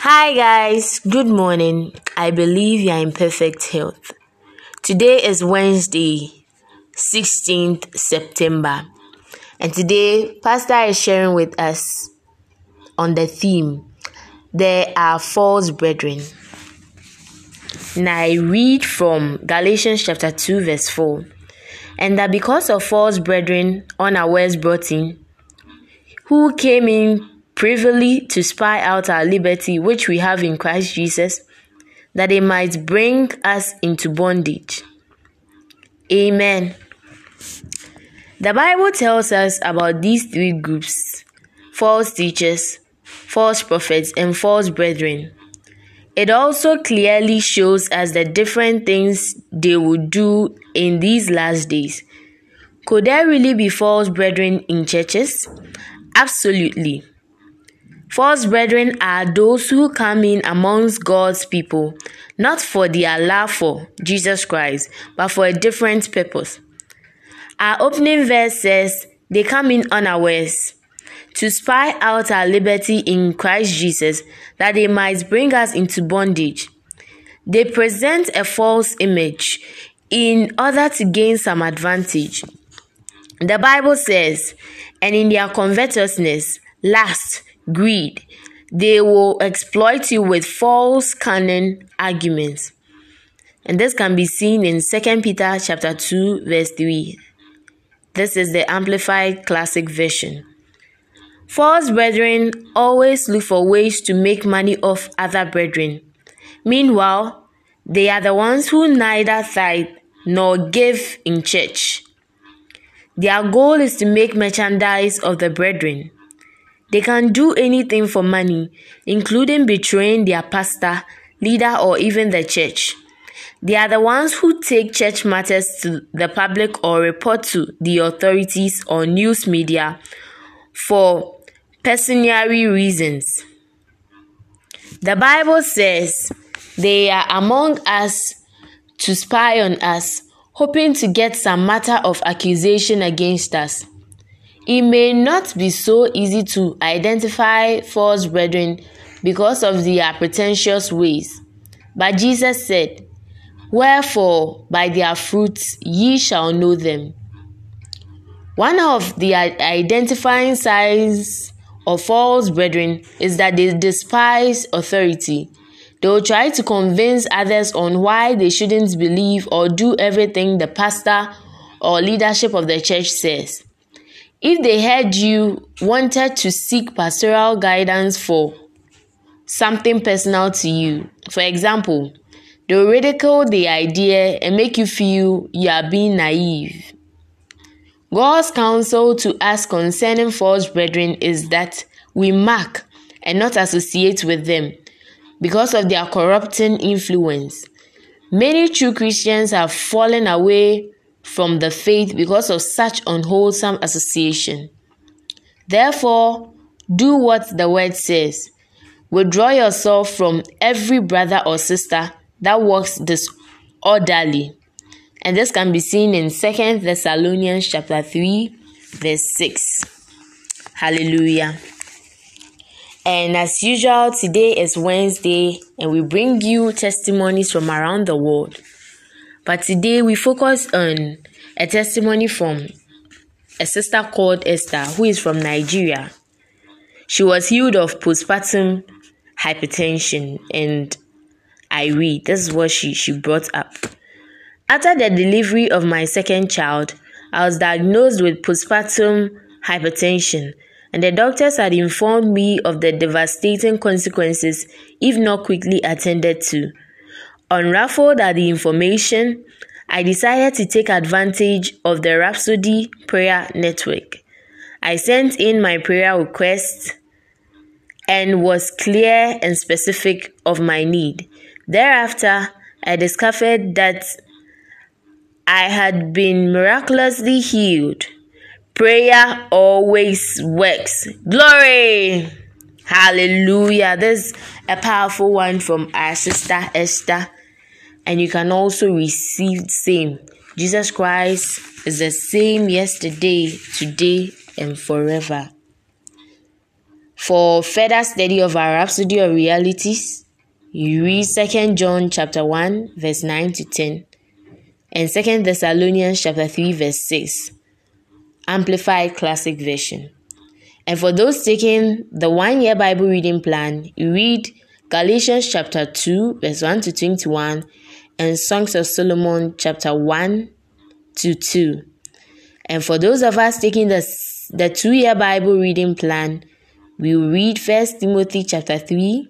Hi, guys. Good morning. I believe you are in perfect health. Today is Wednesday, 16th September, and today, Pastor is sharing with us on the theme There are false brethren. Now, I read from Galatians chapter 2, verse 4. And that because of false brethren unawares brought in, who came in privily to spy out our liberty which we have in Christ Jesus, that they might bring us into bondage. Amen. The Bible tells us about these three groups false teachers, false prophets, and false brethren. It also clearly shows us the different things they would do in these last days. Could there really be false brethren in churches? Absolutely. False brethren are those who come in amongst God's people, not for their love for Jesus Christ, but for a different purpose. Our opening verse says, They come in unawares to spy out our liberty in Christ Jesus, that they might bring us into bondage. They present a false image in order to gain some advantage. The Bible says, And in their covetousness, lust, greed. They will exploit you with false cunning arguments. And this can be seen in 2 Peter chapter 2 verse 3. This is the amplified classic version. False brethren always look for ways to make money off other brethren. Meanwhile, they are the ones who neither tithe nor give in church. Their goal is to make merchandise of the brethren. They can do anything for money, including betraying their pastor, leader, or even the church. They are the ones who take church matters to the public or report to the authorities or news media for pecuniary reasons. The Bible says they are among us to spy on us, hoping to get some matter of accusation against us. It may not be so easy to identify false brethren because of their pretentious ways. But Jesus said, Wherefore, by their fruits ye shall know them. One of the identifying signs of false brethren is that they despise authority. They will try to convince others on why they shouldn't believe or do everything the pastor or leadership of the church says. If they heard you wanted to seek pastoral guidance for something personal to you, for example, they will ridicule the idea and make you feel you are being naive. God's counsel to us concerning false brethren is that we mark and not associate with them because of their corrupting influence. Many true Christians have fallen away from the faith because of such unwholesome association. Therefore, do what the word says. Withdraw yourself from every brother or sister that walks disorderly. And this can be seen in Second Thessalonians chapter 3, verse 6. Hallelujah. And as usual, today is Wednesday, and we bring you testimonies from around the world. But today we focus on a testimony from a sister called Esther, who is from Nigeria. She was healed of postpartum hypertension, and I read this is what she, she brought up. After the delivery of my second child, I was diagnosed with postpartum hypertension, and the doctors had informed me of the devastating consequences if not quickly attended to. Unruffled at the information, I decided to take advantage of the Rhapsody Prayer Network. I sent in my prayer request and was clear and specific of my need. Thereafter, I discovered that I had been miraculously healed. Prayer always works. Glory! Hallelujah. This is a powerful one from our sister Esther and you can also receive the same. Jesus Christ is the same yesterday, today, and forever. For further study of our Rhapsody of Realities, you read 2 John chapter 1 verse 9 to 10 and 2 Thessalonians chapter 3 verse 6. Amplified Classic Version. And for those taking the one year Bible reading plan, you read Galatians chapter 2, verse 1 to 21, and Songs of Solomon chapter 1 to 2. And for those of us taking the, the two year Bible reading plan, we will read First Timothy chapter 3,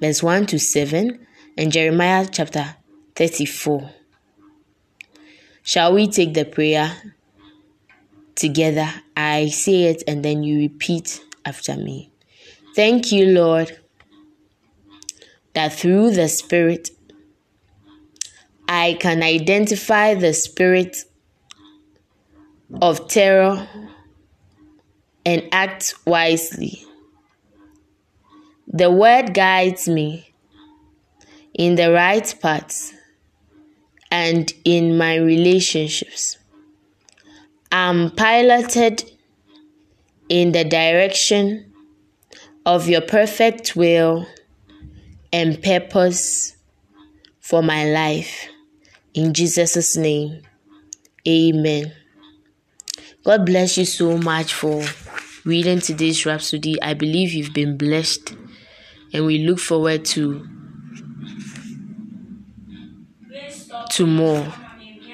verse 1 to 7, and Jeremiah chapter 34. Shall we take the prayer together? I say it and then you repeat after me. Thank you, Lord, that through the Spirit I can identify the spirit of terror and act wisely. The word guides me in the right path and in my relationships. I'm piloted in the direction of your perfect will and purpose for my life. In Jesus' name, amen. God bless you so much for reading today's Rhapsody. I believe you've been blessed, and we look forward to to more.